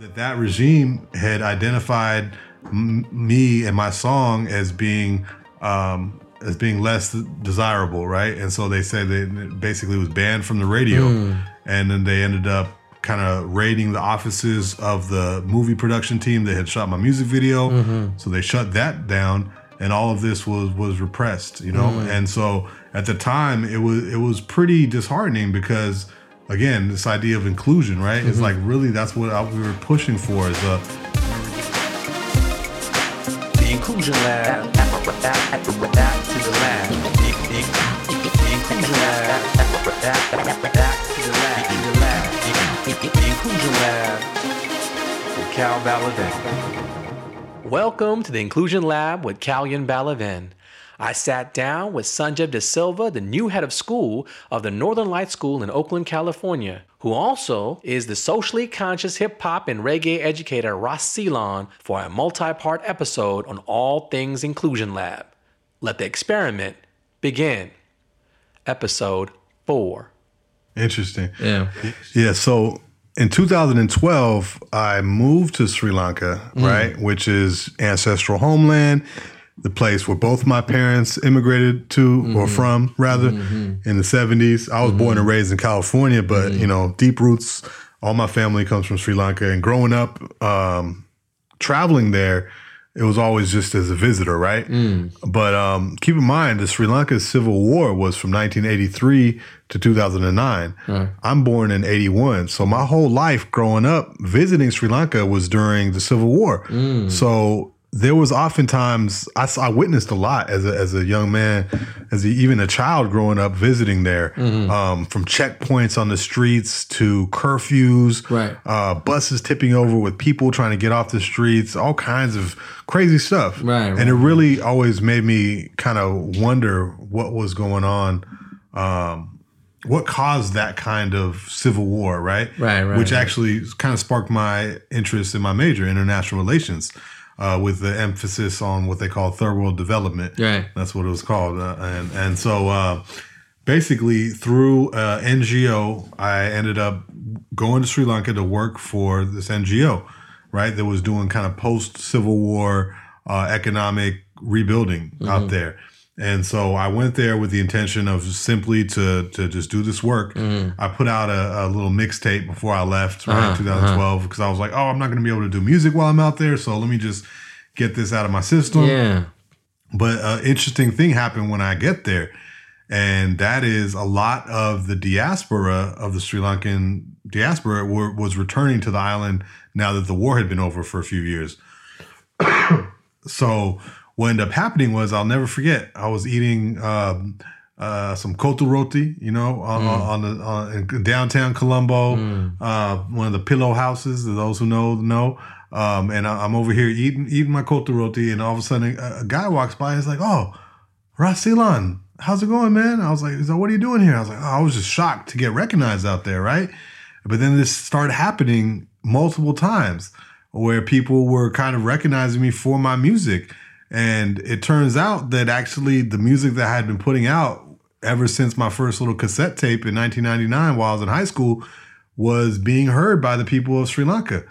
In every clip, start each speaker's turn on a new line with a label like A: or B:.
A: that that regime had identified m- me and my song as being um, as being less desirable, right? And so they said it basically was banned from the radio, hmm. and then they ended up kind of raiding the offices of the movie production team that had shot my music video. Mm-hmm. So they shut that down, and all of this was was repressed, you know. Mm. And so at the time, it was it was pretty disheartening because. Again, this idea of inclusion, right? It's like really that's what I, we were pushing for. Is a
B: The Inclusion Lab. Back to the lab. The, the, the Inclusion Lab. Back to the lab. The lab. The, the Inclusion Lab. Kal Balaven. Welcome to the Inclusion Lab with Kalyan Balaven. I sat down with Sanjev deSilva, the new head of school of the Northern Light School in Oakland, California, who also is the socially conscious hip hop and reggae educator Ras Ceylon for a multi part episode on all things Inclusion Lab. Let the experiment begin. Episode 4.
A: interesting.
C: Yeah.
A: Yeah. So in 2012, I moved to Sri Lanka, right, mm. which is ancestral homeland, the place where both my parents immigrated to or mm-hmm. from, rather, mm-hmm. in the 70s. I was born and mm-hmm. raised in California, but you know, deep roots. All my family comes from Sri Lanka, and growing up, um, traveling there, it was always just as a visitor, right? Mm. But um, keep in mind, the Sri Lanka Civil War was from 1983 to 2009. I'm born in 81. So my whole life growing up visiting Sri Lanka was during the Civil War. Mm. So there was oftentimes, I witnessed a lot as a, as a young man, as a, even a child growing up visiting there, um, from checkpoints on the streets to curfews,
C: Right.
A: uh, buses tipping over with people trying to get off the streets, all kinds of crazy stuff.
C: Right,
A: And
C: right.
A: it really always made me kind of wonder what was going on. Um, what caused that kind of civil war, right?
C: Right, right,
A: Which
C: right.
A: actually kind of sparked my interest in my major, international relations, uh, with the emphasis on what they call third world development.
C: Right.
A: That's what it was called. Uh, and and so uh, basically through uh, NGO, I ended up going to Sri Lanka to work for this NGO, right? That was doing kind of post Civil War uh, economic rebuilding out there. And so I went there with the intention of simply to to just do this work. Mm-hmm. I put out a, a little mixtape before I left, right, uh-huh, in 2012, because uh-huh. I was like, oh, I'm not going to be able to do music while I'm out there. So let me just get this out of my system.
C: Yeah.
A: But an interesting thing happened when I get there, and that is a lot of the diaspora of the Sri Lankan diaspora were, was returning to the island now that the war had been over for a few years. so what ended up happening was I'll never forget. I was eating um, uh, some kotu roti, you know, on, on the on, in downtown Colombo, uh, one of the pillow houses. Those who know know. Um, and I, I'm over here eating eating my kotu roti, and all of a sudden a, a guy walks by. and He's like, "Oh, Ras Ceylon, how's it going, man?" I was like, "He's like, what are you doing here?" I was like, oh, "I was just shocked to get recognized out there, right?" But then this started happening multiple times where people were kind of recognizing me for my music. And it turns out that actually the music that I had been putting out ever since my first little cassette tape in 1999 while I was in high school was being heard by the people of Sri Lanka.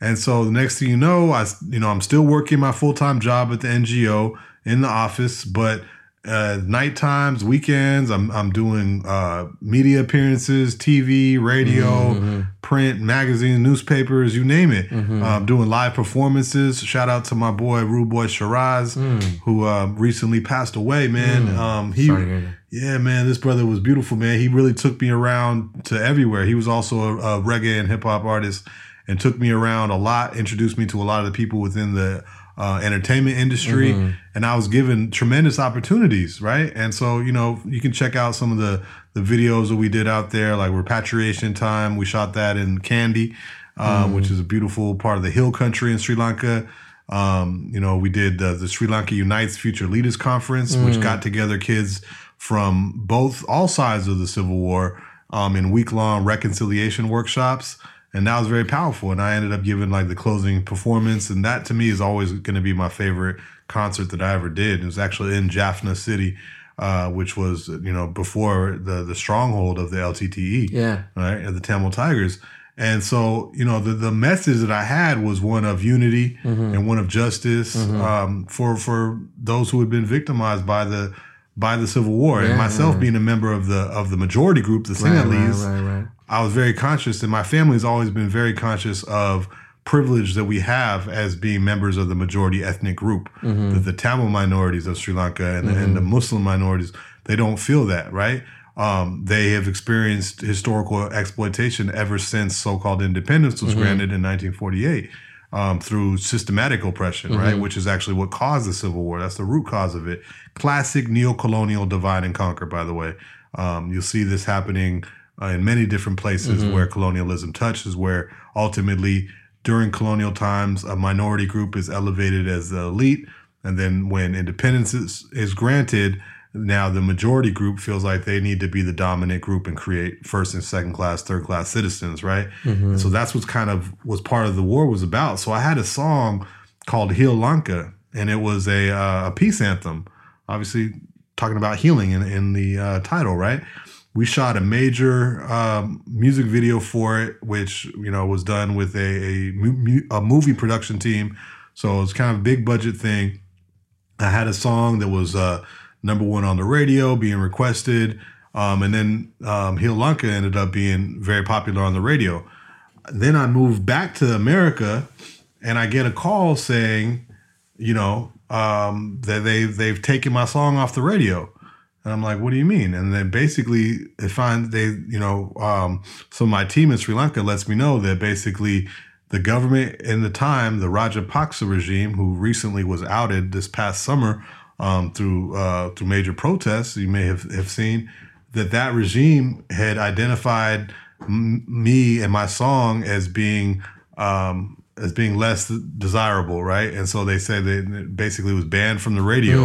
A: And so the next thing you know, I you know I'm still working my full time job at the NGO in the office, but uh, night times, weekends, I'm I'm doing uh, media appearances, TV, radio, print, magazines, newspapers, you name it. I'm doing live performances. Shout out to my boy Rude Boy Shiraz, who uh, recently passed away. Man, um, he
C: Sorry
A: yeah, man, this brother was beautiful, man. He really took me around to everywhere. He was also a, a reggae and hip hop artist and took me around a lot, introduced me to a lot of the people within the uh, entertainment industry. And I was given tremendous opportunities, right? And so, you know, you can check out some of the, the videos that we did out there, like Repatriation Time. We shot that in Kandy, uh, which is a beautiful part of the hill country in Sri Lanka. Um, you know, we did uh, the Sri Lanka Unites Future Leaders Conference, which got together kids from both all sides of the Civil War um, in week long reconciliation workshops. And that was very powerful. And I ended up giving like the closing performance. And that to me is always going to be my favorite concert that I ever did. It was actually in Jaffna City, uh, which was, you know, before the, the stronghold of the LTTE
C: Yeah.
A: right, of the Tamil Tigers. And so, you know, the, the message that I had was one of unity and one of justice um, for for those who had been victimized by the by the Civil War. and myself
C: yeah.
A: being a member of the of the majority group, the
C: Right, right,
A: Sinhalese,
C: right, right.
A: I was very conscious, and my family has always been very conscious of privilege that we have as being members of the majority ethnic group.
C: Mm-hmm.
A: That the Tamil minorities of Sri Lanka and, and the Muslim minorities, they don't feel that, right? Um, they have experienced historical exploitation ever since so-called independence was granted in 1948 um, through systematic oppression, right? Which is actually what caused the Civil War. That's the root cause of it. Classic neo-colonial divide and conquer, by the way. Um, you'll see this happening uh, in many different places where colonialism touches, where ultimately during colonial times, a minority group is elevated as the elite. And then when independence is, is granted, now the majority group feels like they need to be the dominant group and create first and second class, third class citizens, right? And so that's what's kind of was part of the war was about. So I had a song called Heal Lanka, and it was a, uh, a peace anthem, obviously talking about healing in, in the uh, title, right? We shot a major um, music video for it, which you know was done with a a, a movie production team. So it was kind of a big budget thing. I had a song that was uh, number one on the radio, being requested, um, and then um, Heal Lanka ended up being very popular on the radio. Then I moved back to America, and I get a call saying, you know, um, that they they've taken my song off the radio. And I'm like, what do you mean? And then basically, they find they, you know, um, so my team in Sri Lanka lets me know that basically the government in the time, the Rajapaksa regime, who recently was outed this past summer um, through uh, through major protests, you may have, have seen that that regime had identified m- me and my song as being um, as being less desirable, right? And so they said they basically was banned from the radio,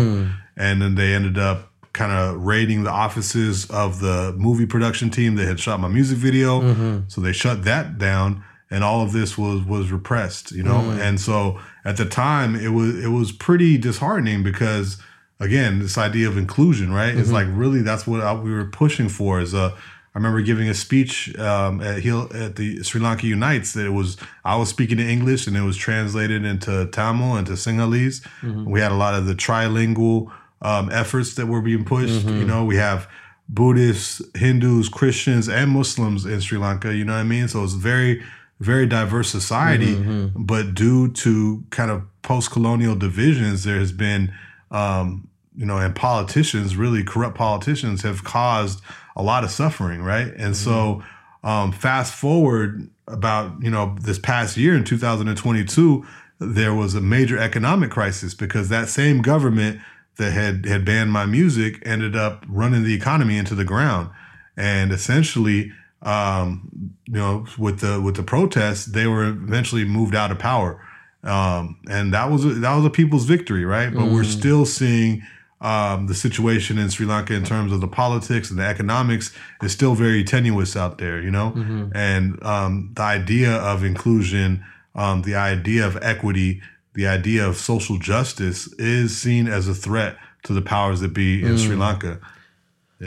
A: and then they ended up kind of raiding the offices of the movie production team that had shot my music video. So they shut that down, and all of this was was repressed, you know. And so at the time, it was it was pretty disheartening because again, this idea of inclusion, right? It's like really that's what I, we were pushing for. Is uh, I remember giving a speech um, at Hill at the Sri Lanka Unites that it was I was speaking in English and it was translated into Tamil and to Sinhalese. We had a lot of the trilingual um, efforts that were being pushed. You know, we have Buddhists, Hindus, Christians, and Muslims in Sri Lanka. You know what I mean? So it's very, very diverse society. But due to kind of post-colonial divisions, there has been, um, you know, and politicians, really corrupt politicians, have caused a lot of suffering, right? And so, um, fast forward about you know this past year in 2022, there was a major economic crisis because that same government that had had banned my music ended up running the economy into the ground, and essentially, um, you know, with the with the protests, they were eventually moved out of power, um, and that was a, that was a people's victory, right? But we're still seeing um, the situation in Sri Lanka in terms of the politics and the economics is still very tenuous out there, you know? And um, the idea of inclusion, um, the idea of equity, the idea of social justice is seen as a threat to the powers that be in Sri mm. Lanka.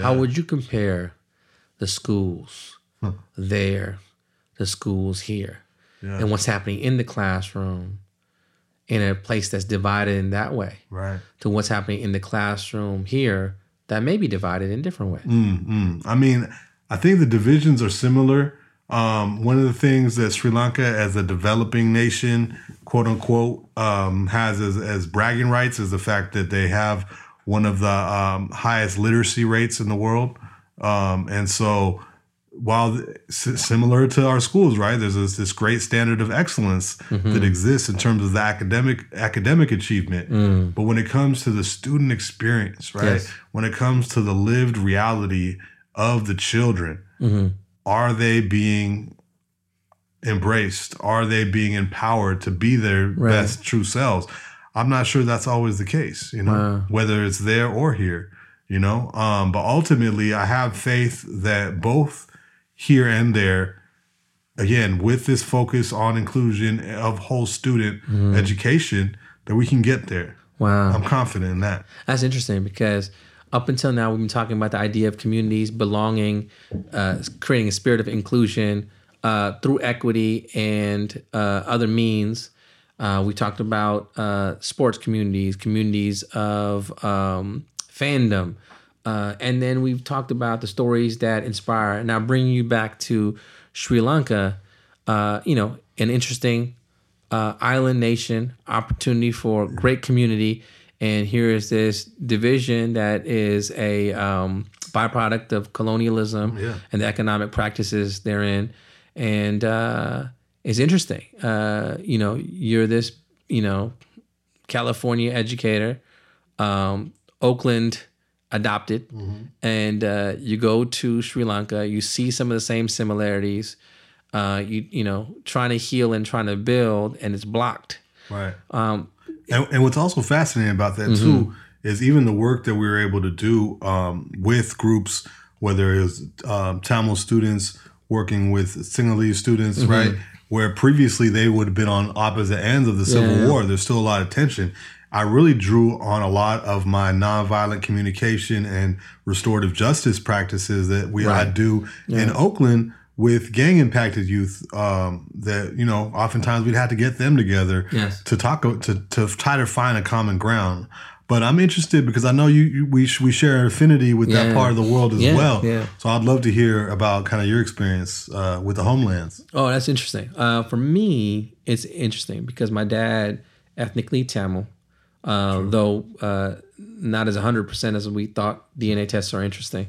C: How would you compare the schools there, the schools here,
A: Yeah.
C: and what's happening in the classroom in a place that's divided in that way
A: Right.
C: to what's happening in the classroom here that may be divided in different ways? Mm, mm.
A: I mean, I think the divisions are similar. Um, one of the things that Sri Lanka, as a developing nation, quote unquote, um, has as, as bragging rights is the fact that they have one of the um, highest literacy rates in the world. Um, and so, while similar to our schools, right, there's this, this great standard of excellence that exists in terms of the academic academic achievement. But when it comes to the student experience, right,
C: Yes.
A: when it comes to the lived reality of the children, are they being embraced? Are they being empowered to be their
C: Right.
A: best true selves? I'm not sure that's always the case, you know,
C: Wow.
A: whether it's there or here, you know. Um, but ultimately, I have faith that both here and there, again, with this focus on inclusion of whole student education, that we can get there.
C: Wow.
A: I'm confident in that.
C: That's interesting because up until now, we've been talking about the idea of communities belonging, uh, creating a spirit of inclusion, uh, through equity and uh, other means. Uh, we talked about uh, sports communities, communities of um, fandom, and then we've talked about the stories that inspire. Now, bringing you back to Sri Lanka, you know, an interesting uh, island nation, opportunity for great community, and here is this division that is a um, byproduct of colonialism
A: Yeah.
C: and the economic practices therein, and uh, it's interesting. Uh, you know, you're this, you know, California educator, um, Oakland adopted, and uh, you go to Sri Lanka, you see some of the same similarities. Uh, you you know, trying to heal and trying to build, and it's blocked.
A: Right.
C: Um,
A: And, and what's also fascinating about that too is even the work that we were able to do um, with groups, whether it was um, Tamil students working with Sinhalese students, right, where previously they would have been on opposite ends of the Civil
C: Yeah.
A: War. There's still a lot of tension. I really drew on a lot of my nonviolent communication and restorative justice practices that we I
C: Right.
A: do in Oakland with gang impacted youth. Um, that you know, oftentimes we'd have to get them together
C: Yes.
A: to talk to to try to find a common ground. But I'm interested because I know you, you we we share an affinity with that part of the world as
C: Yeah,
A: well.
C: yeah.
A: So I'd love to hear about kind of your experience uh, with the homelands.
C: Oh, that's interesting. Uh, for me, it's interesting because my dad, ethnically Tamil, uh, though uh, not as 100% as we thought DNA tests are interesting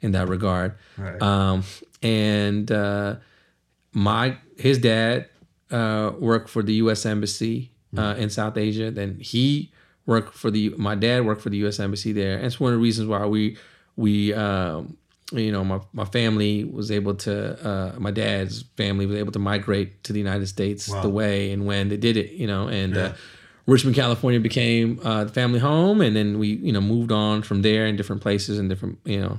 C: in that regard.
A: Right.
C: Um, and uh, my his dad uh, worked for the U.S. Embassy uh, in South Asia. Then he worked for the my dad worked for the U.S. Embassy there. And it's one of the reasons why we we um, you know my, my family was able to uh, my dad's family was able to migrate to the United States
A: Wow.
C: the way and when they did it. You know and.
A: Yeah.
C: Uh, Richmond, California became uh, the family home, and then we, you know, moved on from there in different places and different, you know,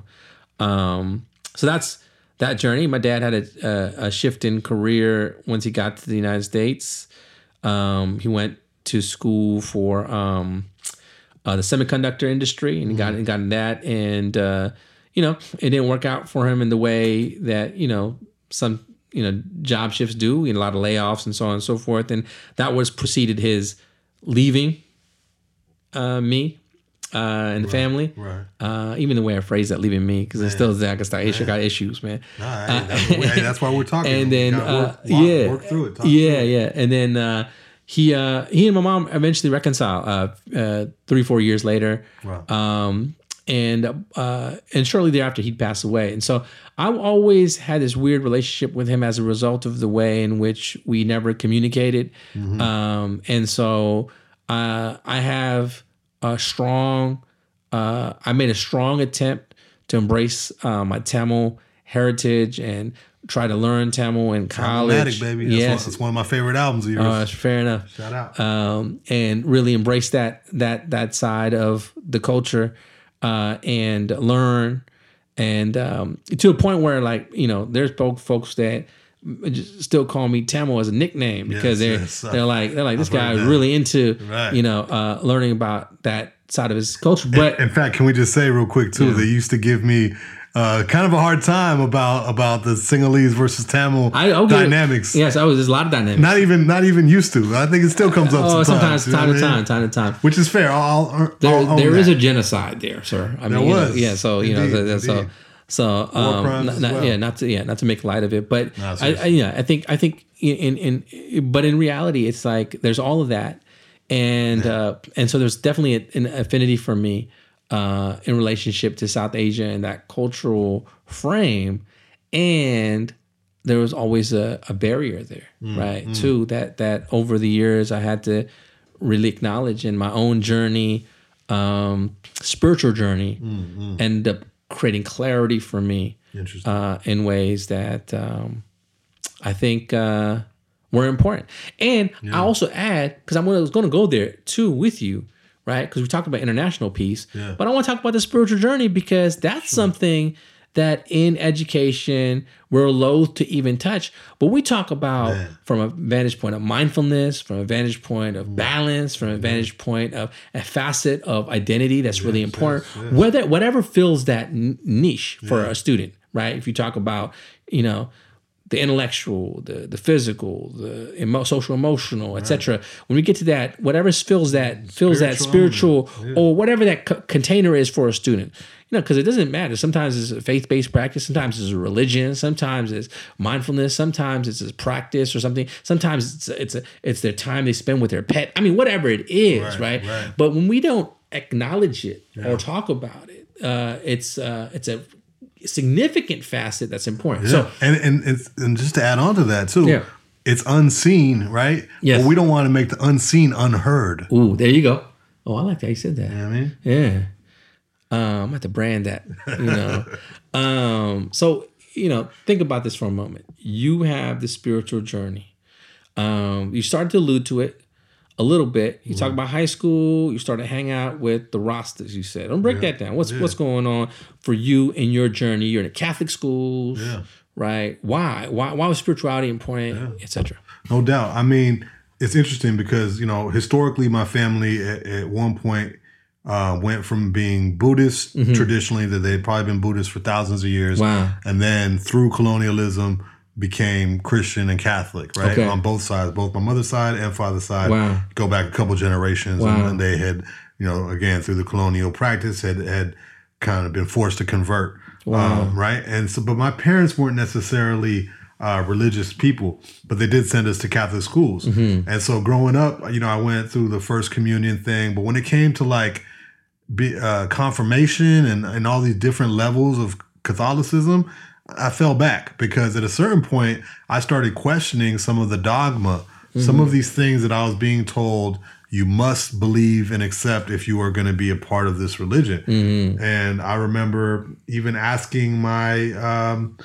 C: um, so that's that journey. My dad had a, a, a shift in career once he got to the United States. Um, he went to school for um, uh, the semiconductor industry, and he got got in that, and uh, you know, it didn't work out for him in the way that you know some you know job shifts do, know, a lot of layoffs and so on and so forth, and that was preceded his leaving uh, me uh, and the family.
A: Right.
C: Uh, even the way I phrase that, leaving me, because it still Zach. Got issue, got issues, man.
A: Nah, hey, that's, hey, that's why we're talking.
C: And then uh,
A: work, walk-
C: yeah,
A: work through it.
C: yeah,
A: through it.
C: yeah. And then uh, he uh, he and my mom eventually reconcile uh, uh, three four years later.
A: Wow.
C: Um, and uh, and shortly thereafter he'd pass away. And so I always had this weird relationship with him as a result of the way in which we never communicated.
A: Mm-hmm.
C: Um, and so uh, I have a strong. Uh, I made a strong attempt to embrace uh, my Tamil heritage and try to learn Tamil in college.
A: Baby. That's,
C: yes,
A: one, that's one of my favorite albums of yours.
C: uh, fair enough
A: Shout out.
C: um, and really embrace that that that side of the culture uh, and learn and um, to a point where like you know there's folk folks that still call me Tamil as a nickname because
A: Yes,
C: they're
A: yes.
C: they're like they're like this
A: I've
C: guy is really into
A: Right.
C: you know uh, learning about that side of his culture but
A: In fact, can we just say real quick too? They used to give me uh, kind of a hard time about about the Sinhalese versus Tamil
C: I okay,
A: dynamics.
C: yes I was there's a lot of dynamics
A: Not even not even used to. I think it still comes up
C: oh
A: sometimes.
C: sometimes time to
A: mean?
C: time time to time
A: Which is fair. I'll, I'll,
C: there,
A: I'll
C: there is a genocide there, sir. I
A: There
C: mean, you know,
A: was.
C: yeah. So you
A: Indeed,
C: know, so, so. So um, not,
A: well.
C: yeah, not to yeah, not to make light of it, but
A: No,
C: I, I yeah, I think I think in, in in but in reality, it's like there's all of that, and uh, and so there's definitely a- an affinity for me uh, in relationship to South Asia and that cultural frame, and there was always a, a barrier there,
A: Mm,
C: right? Too that that over the years I had to really acknowledge in my own journey, um, spiritual journey, end up creating clarity for me uh, in ways that um, I think uh, were important. And I also add because I was going to go there too with you, right? Because we talked about international peace,
A: Yeah.
C: but I want to talk about the spiritual journey because that's something that in education we're loath to even touch. But we talk about
A: Man.
C: from a vantage point of mindfulness, from a vantage point of mm. balance, from a mm. vantage point of a facet of identity that's really important.
A: yes, yes.
C: Whether whatever fills that niche for a student, right? If you talk about, you know, the intellectual, the the physical, the emo- social emotional, etc. When we get to that, whatever fills that fills that
A: Spiritual
C: spiritual or whatever that co- container is for a student. You know, because it doesn't matter. Sometimes it's a faith based practice. Sometimes it's a religion. Sometimes it's mindfulness. Sometimes it's a practice or something. Sometimes it's it's a, it's their time they spend with their pet. I mean, whatever it is,
A: Right,
C: right?
A: right.
C: But when we don't acknowledge it or talk about it, uh, it's uh, it's a significant facet that's important.
A: Yeah.
C: So
A: and and and just to add on to that too,
C: Yeah.
A: it's unseen, right?
C: Yes.
A: But we don't want to make the unseen unheard.
C: Ooh, there you go. Oh, I like that you said that.
A: You know I mean?
C: Yeah. Um, I'm gonna have to brand that, you know. um, so, you know, think about this for a moment. You have the spiritual journey. Um, you started to allude to it a little bit. You talk about high school, you started to hang out with the Rastas, you said. Don't break that down. What's what's going on for you in your journey? You're in a Catholic schools,
A: Yeah.
C: right? Why? Why why was spirituality important, etc.
A: No doubt. I mean, it's interesting because you know historically, my family at, at one point uh, went from being Buddhist traditionally that they'd probably been Buddhist for thousands of years,
C: Wow.
A: and then through colonialism became Christian and Catholic, right?
C: Okay.
A: On both sides, both my mother's side and father's side.
C: Wow.
A: Go back a couple generations,
C: Wow.
A: and they had, you know, again through the colonial practice, had had kind of been forced to convert,
C: Wow.
A: um, right? And so, but my parents weren't necessarily uh, religious people, but they did send us to Catholic schools.
C: Mm-hmm.
A: And so, growing up, you know, I went through the first communion thing, but when it came to like be, uh, confirmation and, and all these different levels of Catholicism, I fell back because at a certain point, I started questioning some of the dogma, some of these things that I was being told you must believe and accept if you are going to be a part of this religion. And I remember even asking my, um,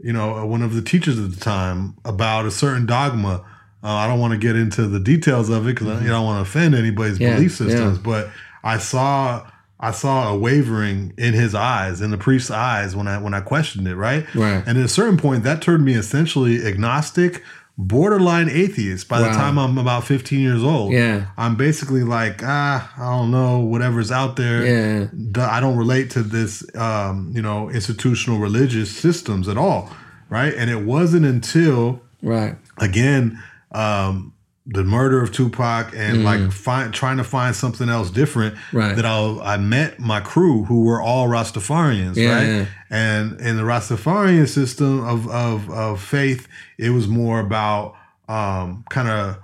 A: you know, one of the teachers at the time about a certain dogma. Uh, I don't want to get into the details of it because I you don't want to offend anybody's
C: Yeah,
A: belief
C: yeah.
A: systems. But I saw I saw a wavering in his eyes, in the priest's eyes, when I when I questioned it. Right.
C: Right.
A: And at a certain point, that turned me essentially agnostic, borderline atheist. By the time I'm about 15 years old.
C: Yeah.
A: I'm basically like, ah, I don't know, whatever's out there.
C: Yeah.
A: I don't relate to this, um, you know, institutional religious systems at all, right? And it wasn't until
C: Right.
A: again um, the murder of Tupac and like find, trying to find something else different
C: Mm. Right.
A: that I, I met my crew who were all Rastafarians,
C: Yeah,
A: right?
C: yeah.
A: And in the Rastafarian system of of, of faith, it was more about um, kind of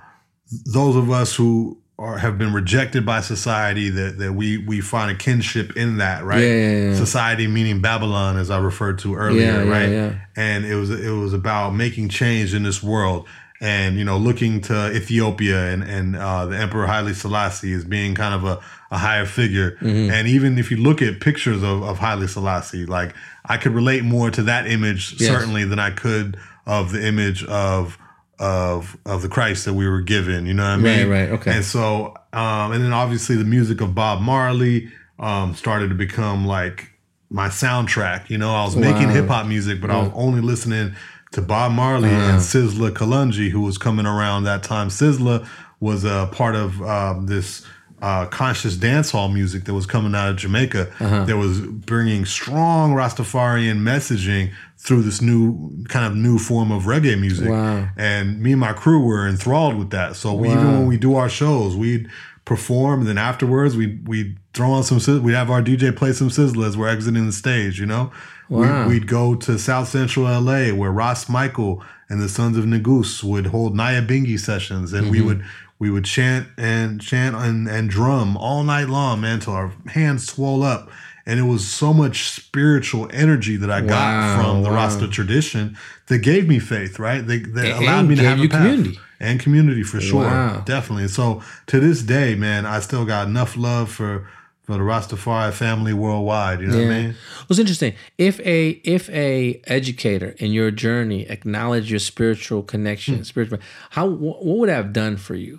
A: those of us who are, have been rejected by society that, that we we find a kinship in that right
C: Yeah,
A: society meaning Babylon as I referred to earlier right and it was it was about making change in this world and you know looking to Ethiopia and and uh, the Emperor Haile Selassie as being kind of a, a higher figure
C: Mm-hmm.
A: and even if you look at pictures of, of Haile Selassie like I could relate more to that image
C: Yes.
A: certainly than I could of the image of of of the Christ that we were given you know what I mean
C: Right, right, okay.
A: and so um and then obviously the music of Bob Marley um started to become like my soundtrack you know I was making
C: Wow.
A: hip hop music but I was only listening to Bob Marley and Sizzla Kalonji who was coming around that time. Sizzla was a part of um, this uh, conscious dancehall music that was coming out of Jamaica that was bringing strong Rastafarian messaging through this new kind of new form of reggae music.
C: Wow.
A: and me and my crew were enthralled with that. So we, even when we do our shows, we'd perform, and then afterwards we we throw on some. We'd have our DJ play some Sizzla as we're exiting the stage. You know,
C: Wow.
A: we, we'd go to South Central LA where Ras Michael and the Sons of Negus would hold Nyabinghi sessions, and
C: Mm-hmm.
A: we would we would chant and chant and, and drum all night long, man, till our hands swole up. And it was so much spiritual energy that I
C: Wow,
A: got from the
C: wow.
A: Rasta tradition that gave me faith, right? They,
C: And
A: allowed me to have a path.
C: community.
A: And community for sure,
C: Wow.
A: definitely. So to this day, man, I still got enough love for for the Rastafari family worldwide. You know what I mean?
C: It was interesting. If a if a educator in your journey acknowledged your spiritual connection, spiritual, how what would that have done for you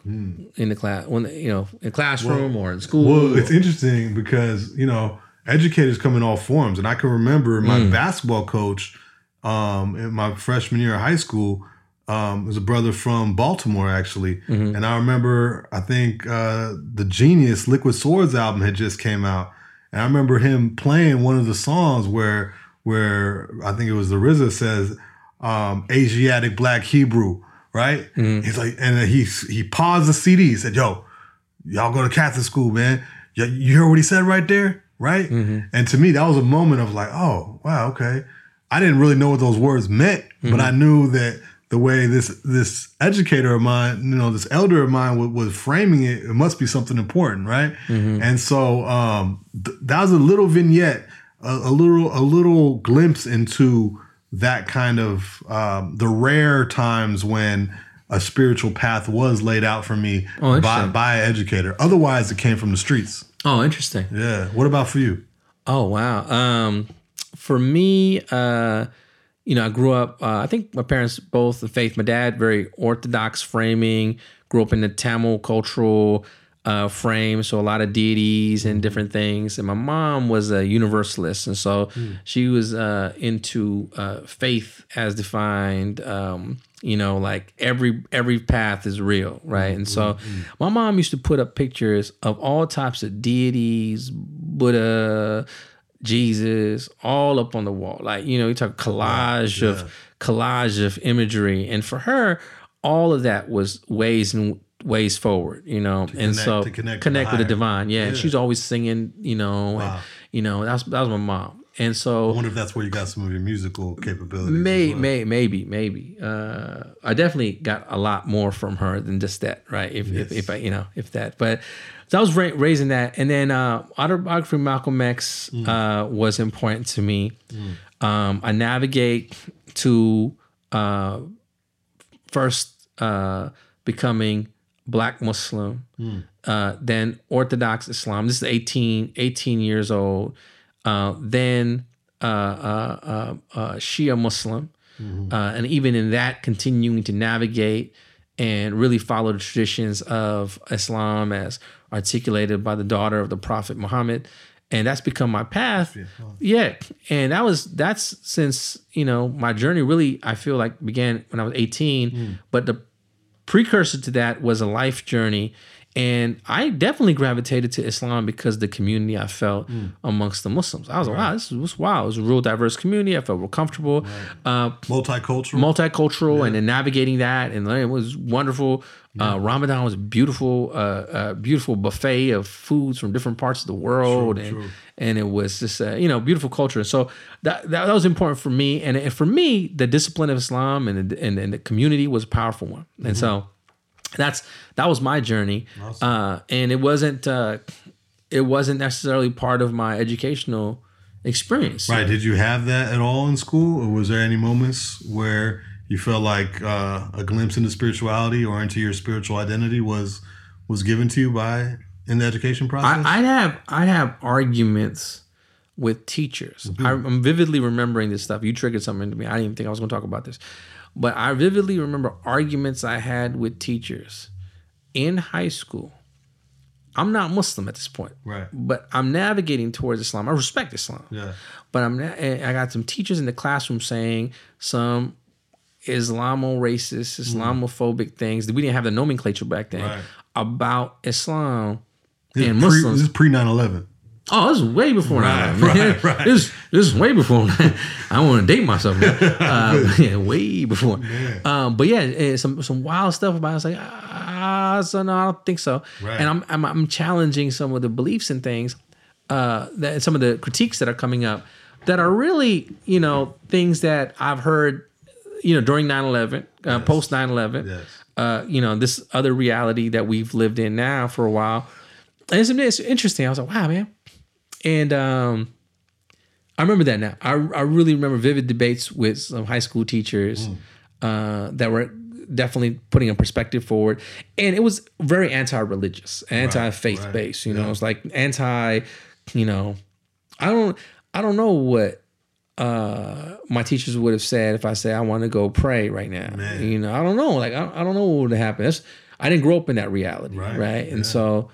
C: in the class when you know in classroom or in school?
A: Well, it's interesting because you know educators come in all forms, and I can remember my
C: Mm.
A: basketball coach um, in my freshman year of high school um, was a brother from Baltimore actually,
C: Mm-hmm.
A: and I remember I think uh, the Genius Liquid Swords album had just came out, and I remember him playing one of the songs where where I think it was the RZA says. um, Asiatic Black Hebrew, right? He's like, and he he paused the CD. He said, "Yo, y'all go to Catholic school, man. Y- You heard what he said right there, right?" And to me, that was a moment of like, "Oh, wow, okay." I didn't really know what those words meant, but I knew that the way this this educator of mine, you know, this elder of mine was, was framing it, it must be something important, right? And so um, th- that was a little vignette, a, a little a little glimpse into that kind of um, the rare times when a spiritual path was laid out for me
C: Oh,
A: by by an educator. Otherwise, it came from the streets.
C: Oh, interesting.
A: Yeah. What about for you?
C: Oh wow. Um, for me, uh, you know, I grew up. Uh, I think my parents both the faith. My dad very orthodox framing. Grew up in the Tamil cultural uh, frame, so a lot of deities and different things. And my mom was a universalist, and so she was uh, into uh, faith as defined. Um, you know, like every every path is real, right? And so my mom used to put up pictures of all types of deities, Buddha, Jesus, all up on the wall. Like, you know, you talk collage of collage of imagery. And for her, all of that was ways and ways forward, you know. and
A: connect-
C: so
A: to connect
C: connect, with the divine. Yeah. And she's always singing, you know,
A: Wow.
C: and you know, that was that was my mom. And so
A: I wonder if that's where you got some of your musical capabilities.
C: May,
A: well.
C: may, maybe, maybe. Uh, I definitely got a lot more from her than just that, right? If, if, if I, you know, if that. But so I was ra- raising that, and then uh, autobiography Malcolm X uh, was important to me. Um, I navigate to uh, first uh, becoming black Muslim, uh, then Orthodox Islam. This is 18, 18 years old. Uh, then uh, uh, uh, uh, Shia Muslim, uh, and even in that, continuing to navigate and really follow the traditions of Islam as articulated by the daughter of the Prophet Muhammad. And that's become my path. Yeah. And that was, that's since, you know, my journey really, I feel like began when I was 18. Hmm. But the precursor to that was a life journey. And I definitely gravitated to Islam because the community I felt amongst the Muslims. I was like, wow, this was wow. It was a real diverse community. I felt real comfortable. Uh,
A: Multicultural.
C: multicultural and then navigating that and it was wonderful. Uh, Ramadan was a beautiful, uh, uh, beautiful buffet of foods from different parts of the world, and
A: true.
C: and it was just uh, you know beautiful culture. So that, that that was important for me, and, and for me, the discipline of Islam and and, and the community was a powerful one, and so that's that was my journey, uh, and it wasn't uh, it wasn't necessarily part of my educational experience.
A: Right. Did you have that at all in school, or was there any moments where you felt like uh, a glimpse into spirituality or into your spiritual identity was was given to you by in the education process?
C: I, I'd have I'd have arguments with teachers. I, I'm vividly remembering this stuff. You triggered something to me. I didn't even think I was going to talk about this, but I vividly remember arguments I had with teachers in high school. I'm not Muslim at this point,
A: Right.
C: But I'm navigating towards Islam. I respect Islam,
A: yeah.
C: but I'm na- and I got some teachers in the classroom saying some Islamo racist, hmm. Islamophobic things. That we didn't have the nomenclature back then
A: Right.
C: about Islam
A: This
C: and
A: pre-
C: Muslims.
A: this is pre 9 11.
C: Oh, this is way before
A: Right,
C: 9/11.
A: right, right.
C: This, this is way before. I don't want to date myself. Now. Uh, yeah, way before. Um, but yeah, some some wild stuff about. It. I was like, ah, so no, I don't think so.
A: Right.
C: And I'm, I'm I'm challenging some of the beliefs and things, uh, that some of the critiques that are coming up, that are really you know things that I've heard, you know, during 9/11, uh, post 9/11
A: Yes.
C: uh, you know, this other reality that we've lived in now for a while. And it's, it's interesting. I was like, wow, man. And um, I remember that now. I, I really remember vivid debates with some high school teachers uh, that were definitely putting a perspective forward. And it was very anti-religious, anti-faith
A: right,
C: based. You know, it was like anti, you know, I don't I don't know what uh my teachers would have said if I said I want to go pray right now.
A: Man.
C: You know, I don't know. Like I, I don't know what would happen. That's, I didn't grow up in that reality,
A: Right,
C: right? And so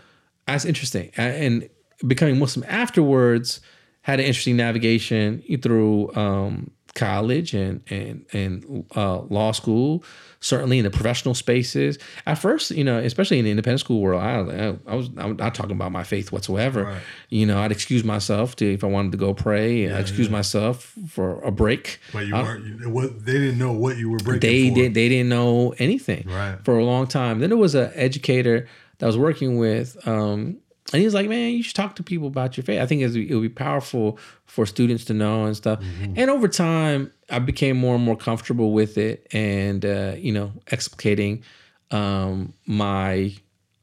C: that's interesting. And becoming Muslim afterwards had an interesting navigation through um college and and and uh, law school, certainly in the professional spaces. At first, you know, especially in the independent school world, I, I, I was I'm not talking about my faith whatsoever.
A: Right.
C: You know, I'd excuse myself to if I wanted to go pray. I'd excuse myself for a break.
A: But you
C: I-
A: weren't. You, was, they didn't know what you were breaking.
C: they
A: for.
C: did they didn't know anything
A: Right.
C: for a long time then there was an educator that I was working with um and he was like man you should talk to people about your faith. I think it would be powerful for students to know and stuff.
A: Mm-hmm.
C: and over time i became more and more comfortable with it and uh you know explicating um my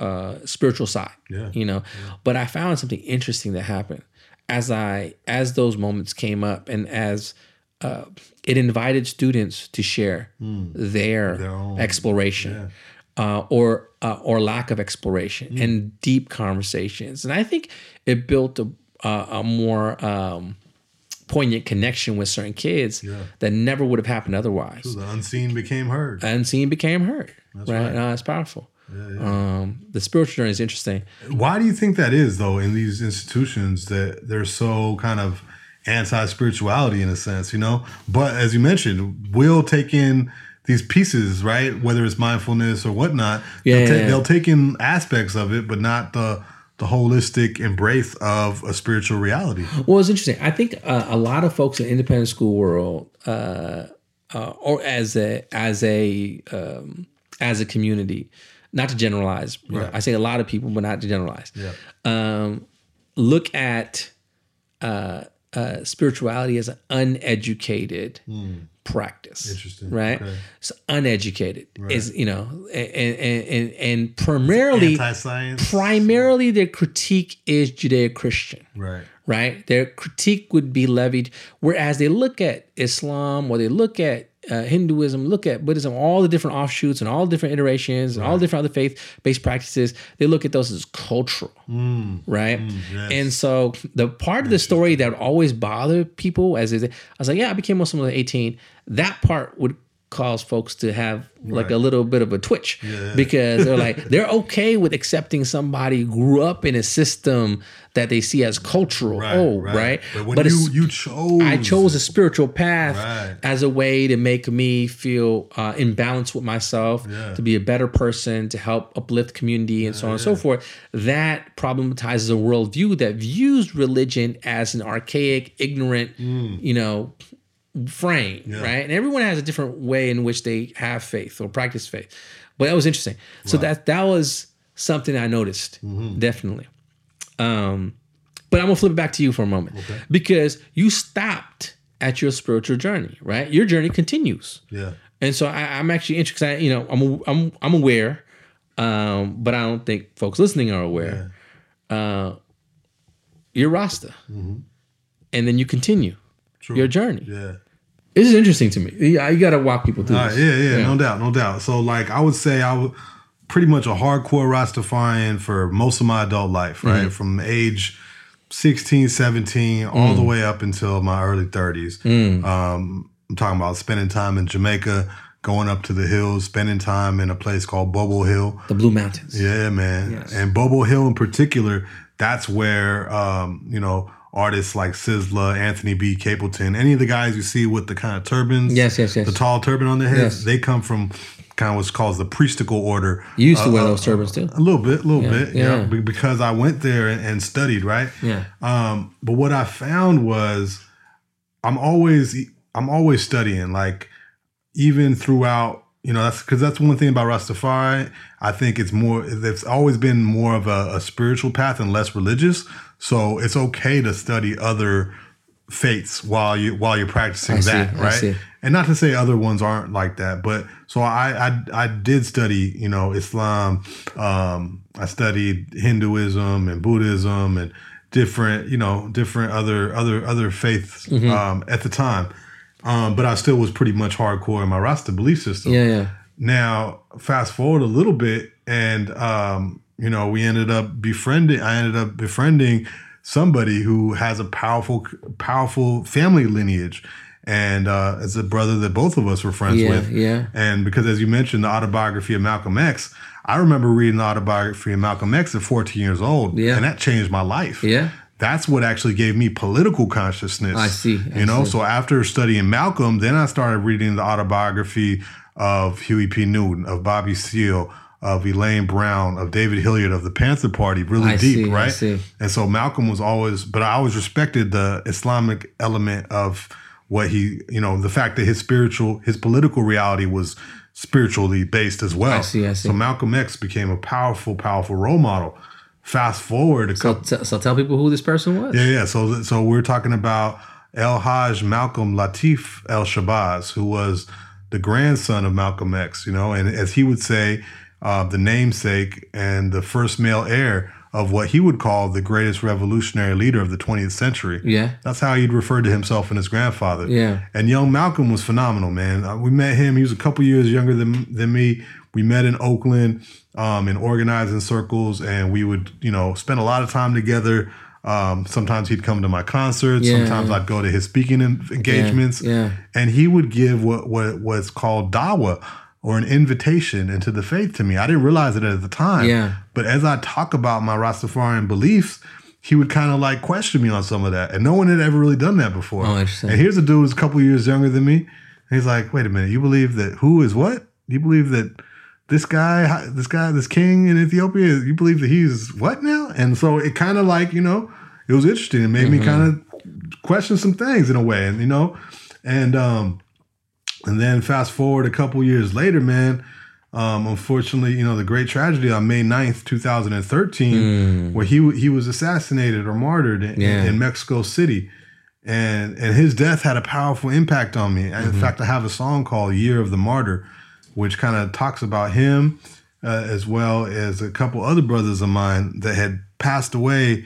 C: uh spiritual side
A: Yeah.
C: you know? But i found something interesting that happened. As i as those moments came up and as uh, it invited students to share their,
A: Hmm. Their own-
C: exploration uh, or uh, or lack of exploration
A: Hmm.
C: and deep conversations and i think it built a, a, a more um, poignant connection with certain kids that never would have happened otherwise
A: The unseen became heard.
C: unseen became heard right,
A: right.
C: Uh, it's powerful Um, the spiritual journey is interesting
A: Why do you think that is, though, in these institutions that they're so kind of anti spirituality in a sense, you know? But as you mentioned, we'll take in these pieces, right? Whether it's mindfulness or whatnot.
C: Yeah,
A: they'll, ta-
C: yeah,
A: they'll take in aspects of it, but not the the holistic embrace of a spiritual reality.
C: Well, it's interesting. I think uh, a lot of folks in the independent school world, uh, uh, or as a as a um, as a community, not to generalize. you know, I say a lot of people, but not to generalize.
A: Yeah.
C: Um, look at uh, spirituality as an uneducated practice.
A: Hmm. Interesting.
C: right?
A: Okay.
C: It's uneducated. Is you know, and and and, and primarily primarily their critique is Judeo-Christian
A: Right.
C: right? Their critique would be levied, whereas they look at Islam or they look at uh, Hinduism, look at Buddhism, all the different offshoots and all different iterations and all different other faith-based practices. They look at those as cultural, right?
A: yes.
C: And so the part of the story that would always bother people, as is, I was like, yeah, I became Muslim at 18. That part would cause folks to have like
A: Right.
C: a little bit of a twitch because they're like they're okay with accepting somebody grew up in a system that they see as cultural
A: Right.
C: oh right,
A: But when
C: it's-
A: you, you chose.
C: I chose a spiritual path
A: Right.
C: as a way to make me feel uh, in balance with myself,
A: Yeah.
C: to be a better person, to help uplift community, and so on and so forth. That problematizes a worldview that views religion as an archaic, ignorant, you know, frame, right? And everyone has a different way in which they have faith or practice faith. But that was interesting. So that that was something I noticed definitely. Um, but I'm gonna flip it back to you for a moment because you stopped at your spiritual journey, right? Your journey continues,
A: Yeah.
C: and so I, I'm actually interested. I, you know, I'm I'm I'm aware, um, but I don't think folks listening are aware. Uh, you're Rasta, and then you continue your journey.
A: Yeah.
C: This is interesting to me. You, you got to walk people through.
A: Uh,
C: this.
A: yeah, yeah, no doubt, no doubt. So, like, I would say I was pretty much a hardcore Rastafarian for most of my adult life, right? From age 16, 17, all the way up until my early 30s. Um, I'm talking about spending time in Jamaica, going up to the hills, spending time in a place called Bobo Hill.
C: The Blue Mountains.
A: Yeah, man. And Bobo Hill in particular, that's where um, you know, artists like Sizzla, Anthony B. Capleton, any of the guys you see with the kind of turbans,
C: Yes, yes, yes.
A: the tall turban on their heads,
C: Yes.
A: they come from kind of what's called the priestical order.
C: You used to
A: Uh,
C: wear
A: uh,
C: those turbans too.
A: A little bit, a little bit, yeah.
C: yeah.
A: because I went there and, and studied, right?
C: Yeah.
A: Um, but what I found was I'm always I'm always studying, like even throughout, you know, that's because that's one thing about Rastafari. I think it's more it's always been more of a, a spiritual path and less religious. So it's okay to study other faiths while you while you're practicing
C: I see,
A: that,
C: I
A: right?
C: see.
A: And not to say other ones aren't like that, but so I I, I did study, you know, Islam. Um, I studied Hinduism and Buddhism and different, you know, different other other other faiths
C: Mm-hmm.
A: um, at the time. Um, but I still was pretty much hardcore in my Rasta belief system.
C: Yeah, yeah.
A: Now, fast forward a little bit, and um, you know, we ended up befriending. I ended up befriending somebody who has a powerful, powerful family lineage, and uh, it's a brother that both of us were friends
C: Yeah,
A: with.
C: yeah.
A: And because, as you mentioned, the autobiography of Malcolm X, I remember reading the autobiography of Malcolm X at 14 years old,
C: Yeah.
A: and that changed my life.
C: Yeah.
A: that's what actually gave me political consciousness.
C: I see, I
A: you know,
C: see.
A: so after studying Malcolm, then I started reading the autobiography of Huey P. Newton, of Bobby Seale, of Elaine Brown, of David Hilliard, of the Panther Party, really
C: I
A: deep,
C: see,
A: right? And so Malcolm was always, but I always respected the Islamic element of what he, you know, the fact that his spiritual, his political reality was spiritually based as well.
C: I see, I see.
A: So Malcolm X became a powerful, powerful role model. Fast forward a
C: So,
A: couple.
C: t- so tell people who this person was.
A: Yeah, yeah. So, so we're talking about El Haj Malcolm Latif El Shabazz, who was the grandson of Malcolm X. You know, and as he would say, uh, the namesake and the first male heir of what he would call the greatest revolutionary leader of the 20th century.
C: Yeah.
A: That's how he'd referred to himself and his grandfather.
C: Yeah.
A: And young Malcolm was phenomenal, man. Uh, we met him. He was a couple years younger than than me. We met in Oakland um, in organizing circles, and we would, you know, spend a lot of time together. Um, sometimes he'd come to my concerts.
C: Yeah.
A: Sometimes I'd go to his speaking engagements.
C: yeah.
A: And he would give what what what's called dawa or an invitation into the faith to me. I didn't realize it at the time.
C: Yeah.
A: But as I talk about my Rastafarian beliefs, he would kind of like question me on some of that. And no one had ever really done that before.
C: Oh, interesting.
A: And here's a dude who's a couple years younger than me. And he's like, wait a minute, you believe that who is what? You believe that this guy, this guy, this king in Ethiopia, you believe that he's what now? And so it kind of like, you know, it was interesting. It made me kind of question some things in a way. And, you know, and, um, and then fast forward a couple years later, man, um, unfortunately, you know, the great tragedy on May 9th, 2013, where he he was assassinated or martyred in,
C: Yeah.
A: in Mexico City. And and his death had a powerful impact on me. And In fact, I have a song called Year of the Martyr, which kind of talks about him uh, as well as a couple other brothers of mine that had passed away.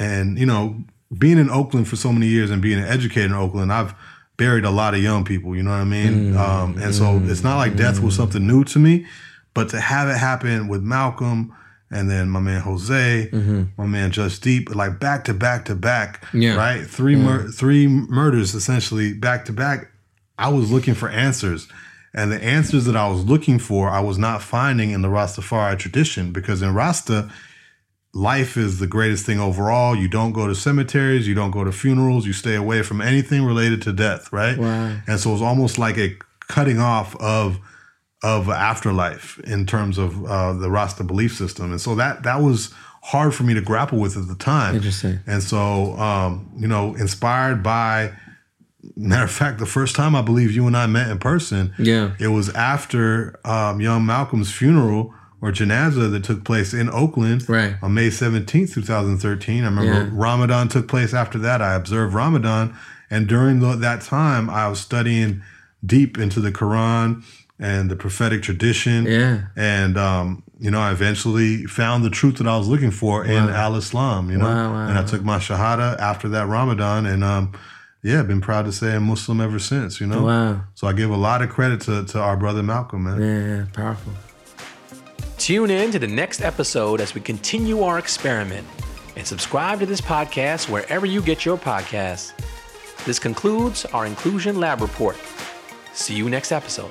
A: And, you know, being in Oakland for so many years and being an educator in Oakland, I've buried a lot of young people, you know what I mean? Mm, um, and so mm, it's not like death was mm. something new to me, but to have it happen with Malcolm and then my man Jose, mm-hmm. my man Just Deep, like back to back to back,
C: Yeah.
A: right? Three mur- three murders essentially back to back. I was looking for answers. And the answers that I was looking for, I was not finding in the Rastafari tradition because in Rasta, life is the greatest thing overall. You don't go to cemeteries, you don't go to funerals, you stay away from anything related to death, right?
C: Wow.
A: And so it's almost like a cutting off of of afterlife in terms of uh, the Rasta belief system. And so that that was hard for me to grapple with at the time.
C: Interesting.
A: And so um, you know, inspired by matter of fact, the first time I believe you and I met in person,
C: Yeah.
A: it was after um, young Malcolm's funeral or janazah that took place in Oakland
C: Right.
A: on May 17th, 2013. I remember
C: Yeah.
A: Ramadan took place after that. I observed Ramadan. And during the, that time, I was studying deep into the Quran and the prophetic tradition.
C: Yeah.
A: And, um, you know, I eventually found the truth that I was looking for in Al Islam, you know.
C: Wow, wow,
A: and I took my Shahada after that Ramadan. And, um, yeah, been proud to say I'm Muslim ever since, you know.
C: Wow.
A: So I give a lot of credit to, to our brother Malcolm, man.
C: Yeah, yeah, powerful.
B: Tune in to the next episode as we continue our experiment and subscribe to this podcast wherever you get your podcasts. This concludes our Inclusion Lab report. See you next episode.